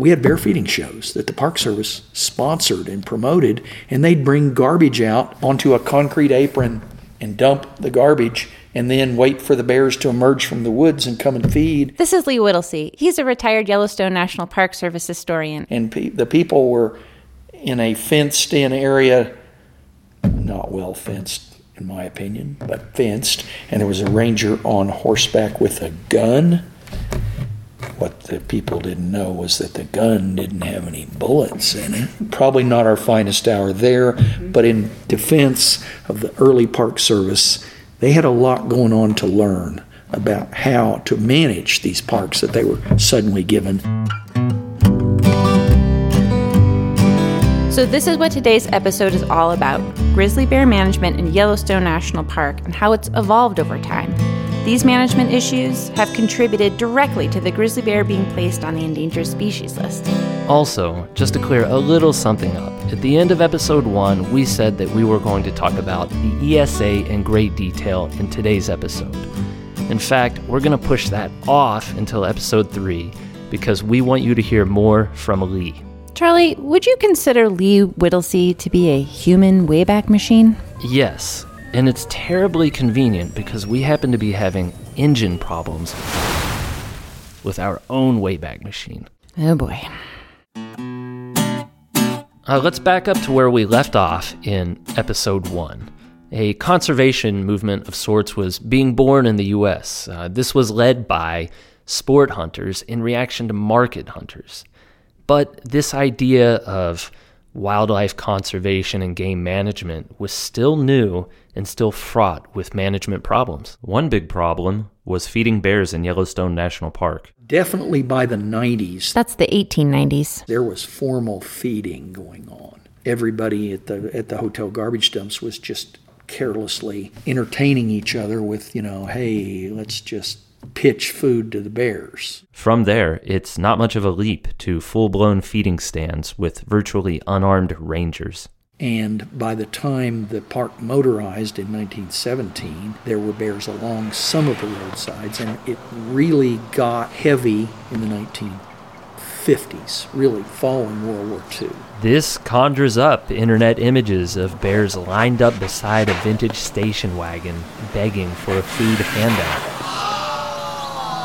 we had bear feeding shows that the Park Service sponsored and promoted, and they'd bring garbage out onto a concrete apron and dump the garbage and then wait for the bears to emerge from the woods and come and feed. This is Lee Whittlesey. He's a retired Yellowstone National Park Service historian. And pe- the people were in a fenced in area, not well fenced, in my opinion, but fenced. And there was a ranger on horseback with a gun. What the people didn't know was that the gun didn't have any bullets in it. Probably not our finest hour there, but in defense of the early Park Service, they had a lot going on to learn about how to manage these parks that they were suddenly given. So, this is what today's episode is all about grizzly bear management in Yellowstone National Park and how it's evolved over time. These management issues have contributed directly to the grizzly bear being placed on the endangered species list. Also, just to clear a little something up, at the end of episode 1, we said that we were going to talk about the ESA in great detail in today's episode. In fact, we're going to push that off until episode 3 because we want you to hear more from Lee. Charlie, would you consider Lee Whittlesey to be a human wayback machine? Yes, and it's terribly convenient because we happen to be having engine problems with our own Wayback Machine. Oh boy. Uh, let's back up to where we left off in episode one. A conservation movement of sorts was being born in the US. Uh, this was led by sport hunters in reaction to market hunters. But this idea of wildlife conservation and game management was still new and still fraught with management problems. One big problem was feeding bears in Yellowstone National Park. Definitely by the 90s, That's the 1890s. there was formal feeding going on. Everybody at the at the hotel garbage dumps was just carelessly entertaining each other with, you know, hey, let's just pitch food to the bears. From there, it's not much of a leap to full blown feeding stands with virtually unarmed rangers. And by the time the park motorized in 1917, there were bears along some of the roadsides, and it really got heavy in the 1950s, really following World War II. This conjures up internet images of bears lined up beside a vintage station wagon begging for a food handout.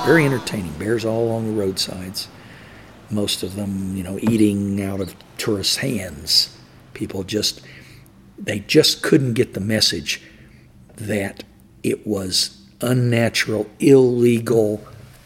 Very entertaining. Bears all along the roadsides. Most of them, you know, eating out of tourists' hands. People just, they just couldn't get the message that it was unnatural, illegal,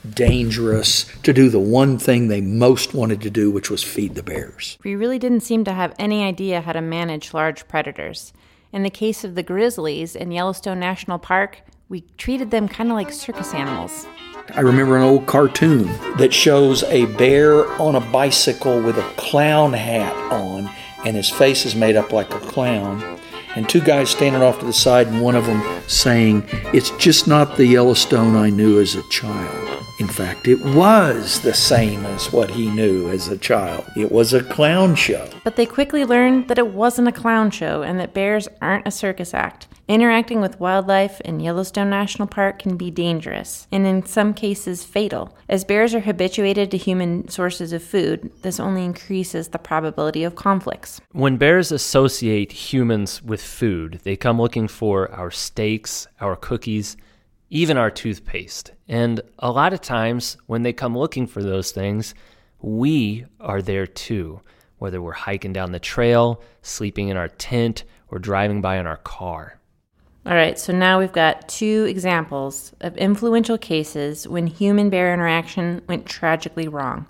dangerous to do the one thing they most wanted to do, which was feed the bears. We really didn't seem to have any idea how to manage large predators. In the case of the grizzlies in Yellowstone National Park, we treated them kind of like circus animals. I remember an old cartoon that shows a bear on a bicycle with a clown hat on, and his face is made up like a clown. And two guys standing off to the side, and one of them saying, It's just not the Yellowstone I knew as a child. In fact, it was the same as what he knew as a child. It was a clown show. But they quickly learned that it wasn't a clown show and that bears aren't a circus act. Interacting with wildlife in Yellowstone National Park can be dangerous, and in some cases fatal. As bears are habituated to human sources of food, this only increases the probability of conflicts. When bears associate humans with food, they come looking for our steaks, our cookies, even our toothpaste. And a lot of times, when they come looking for those things, we are there too, whether we're hiking down the trail, sleeping in our tent, or driving by in our car. All right, so now we've got two examples of influential cases when human bear interaction went tragically wrong.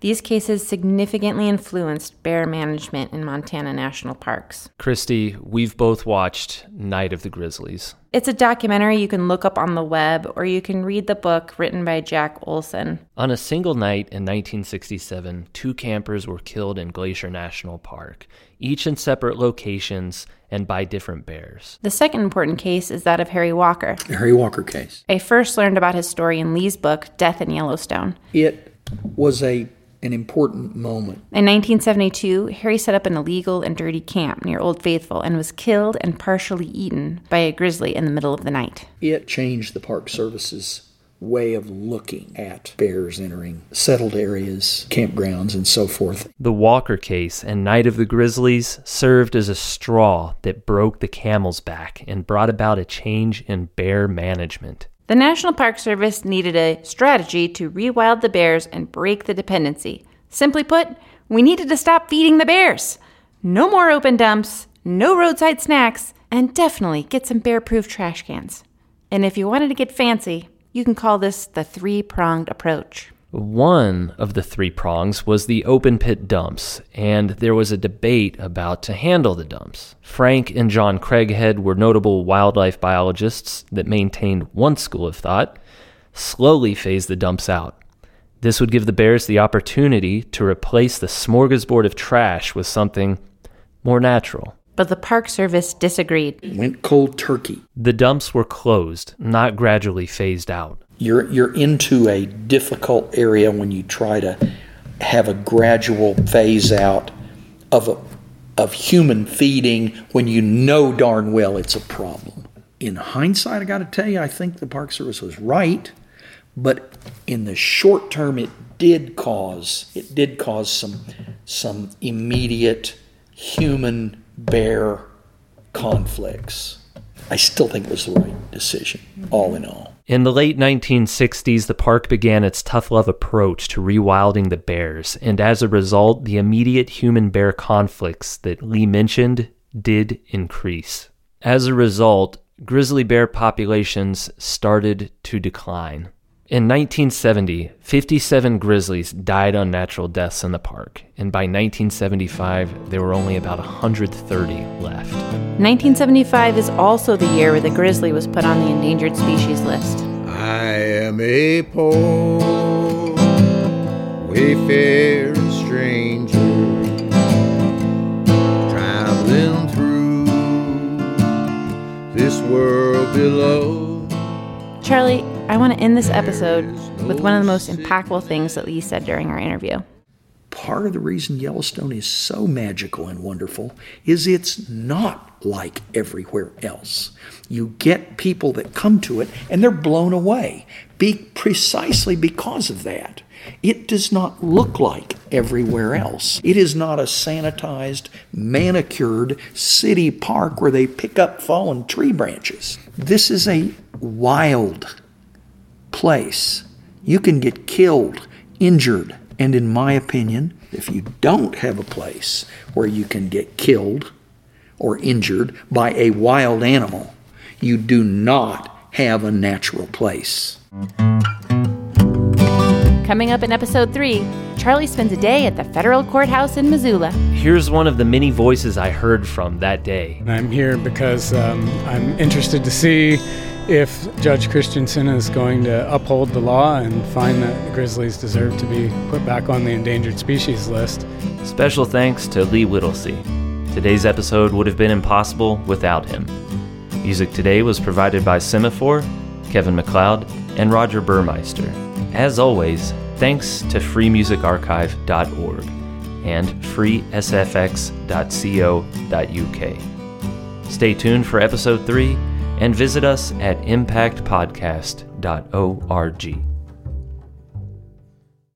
These cases significantly influenced bear management in Montana national parks. Christy, we've both watched Night of the Grizzlies. It's a documentary you can look up on the web, or you can read the book written by Jack Olsen. On a single night in 1967, two campers were killed in Glacier National Park, each in separate locations and by different bears. The second important case is that of Harry Walker. The Harry Walker case. I first learned about his story in Lee's book, Death in Yellowstone. It was a an important moment. In 1972, Harry set up an illegal and dirty camp near Old Faithful and was killed and partially eaten by a grizzly in the middle of the night. It changed the Park Service's way of looking at bears entering settled areas, campgrounds, and so forth. The Walker case and Night of the Grizzlies served as a straw that broke the camel's back and brought about a change in bear management. The National Park Service needed a strategy to rewild the bears and break the dependency. Simply put, we needed to stop feeding the bears. No more open dumps, no roadside snacks, and definitely get some bear proof trash cans. And if you wanted to get fancy, you can call this the three pronged approach. One of the three prongs was the open pit dumps, and there was a debate about to handle the dumps. Frank and John Craighead were notable wildlife biologists that maintained one school of thought slowly phase the dumps out. This would give the bears the opportunity to replace the smorgasbord of trash with something more natural. But the Park Service disagreed. Went cold turkey. The dumps were closed, not gradually phased out. You're, you're into a difficult area when you try to have a gradual phase out of, a, of human feeding when you know darn well it's a problem. In hindsight, I got to tell you, I think the Park Service was right, but in the short term, it did cause it did cause some some immediate human bear conflicts. I still think it was the right decision, all in all. In the late 1960s, the park began its tough love approach to rewilding the bears, and as a result, the immediate human bear conflicts that Lee mentioned did increase. As a result, grizzly bear populations started to decline. In 1970, 57 grizzlies died unnatural deaths in the park, and by 1975, there were only about 130 left. 1975 is also the year where the grizzly was put on the endangered species list. I am a poor, wayfaring stranger, traveling through this world below. Charlie, I want to end this episode with one of the most impactful things that Lee said during our interview. Part of the reason Yellowstone is so magical and wonderful is it's not like everywhere else. You get people that come to it and they're blown away be precisely because of that. It does not look like everywhere else. It is not a sanitized, manicured city park where they pick up fallen tree branches. This is a wild place. You can get killed, injured, and in my opinion, if you don't have a place where you can get killed or injured by a wild animal, you do not have a natural place. Coming up in episode three, Charlie spends a day at the federal courthouse in Missoula. Here's one of the many voices I heard from that day. I'm here because um, I'm interested to see if Judge Christensen is going to uphold the law and find that grizzlies deserve to be put back on the endangered species list. Special thanks to Lee Whittlesey. Today's episode would have been impossible without him. Music today was provided by Semaphore, Kevin MacLeod, and Roger Burmeister. As always, thanks to freemusicarchive.org and freesfx.co.uk. Stay tuned for episode 3 and visit us at impactpodcast.org.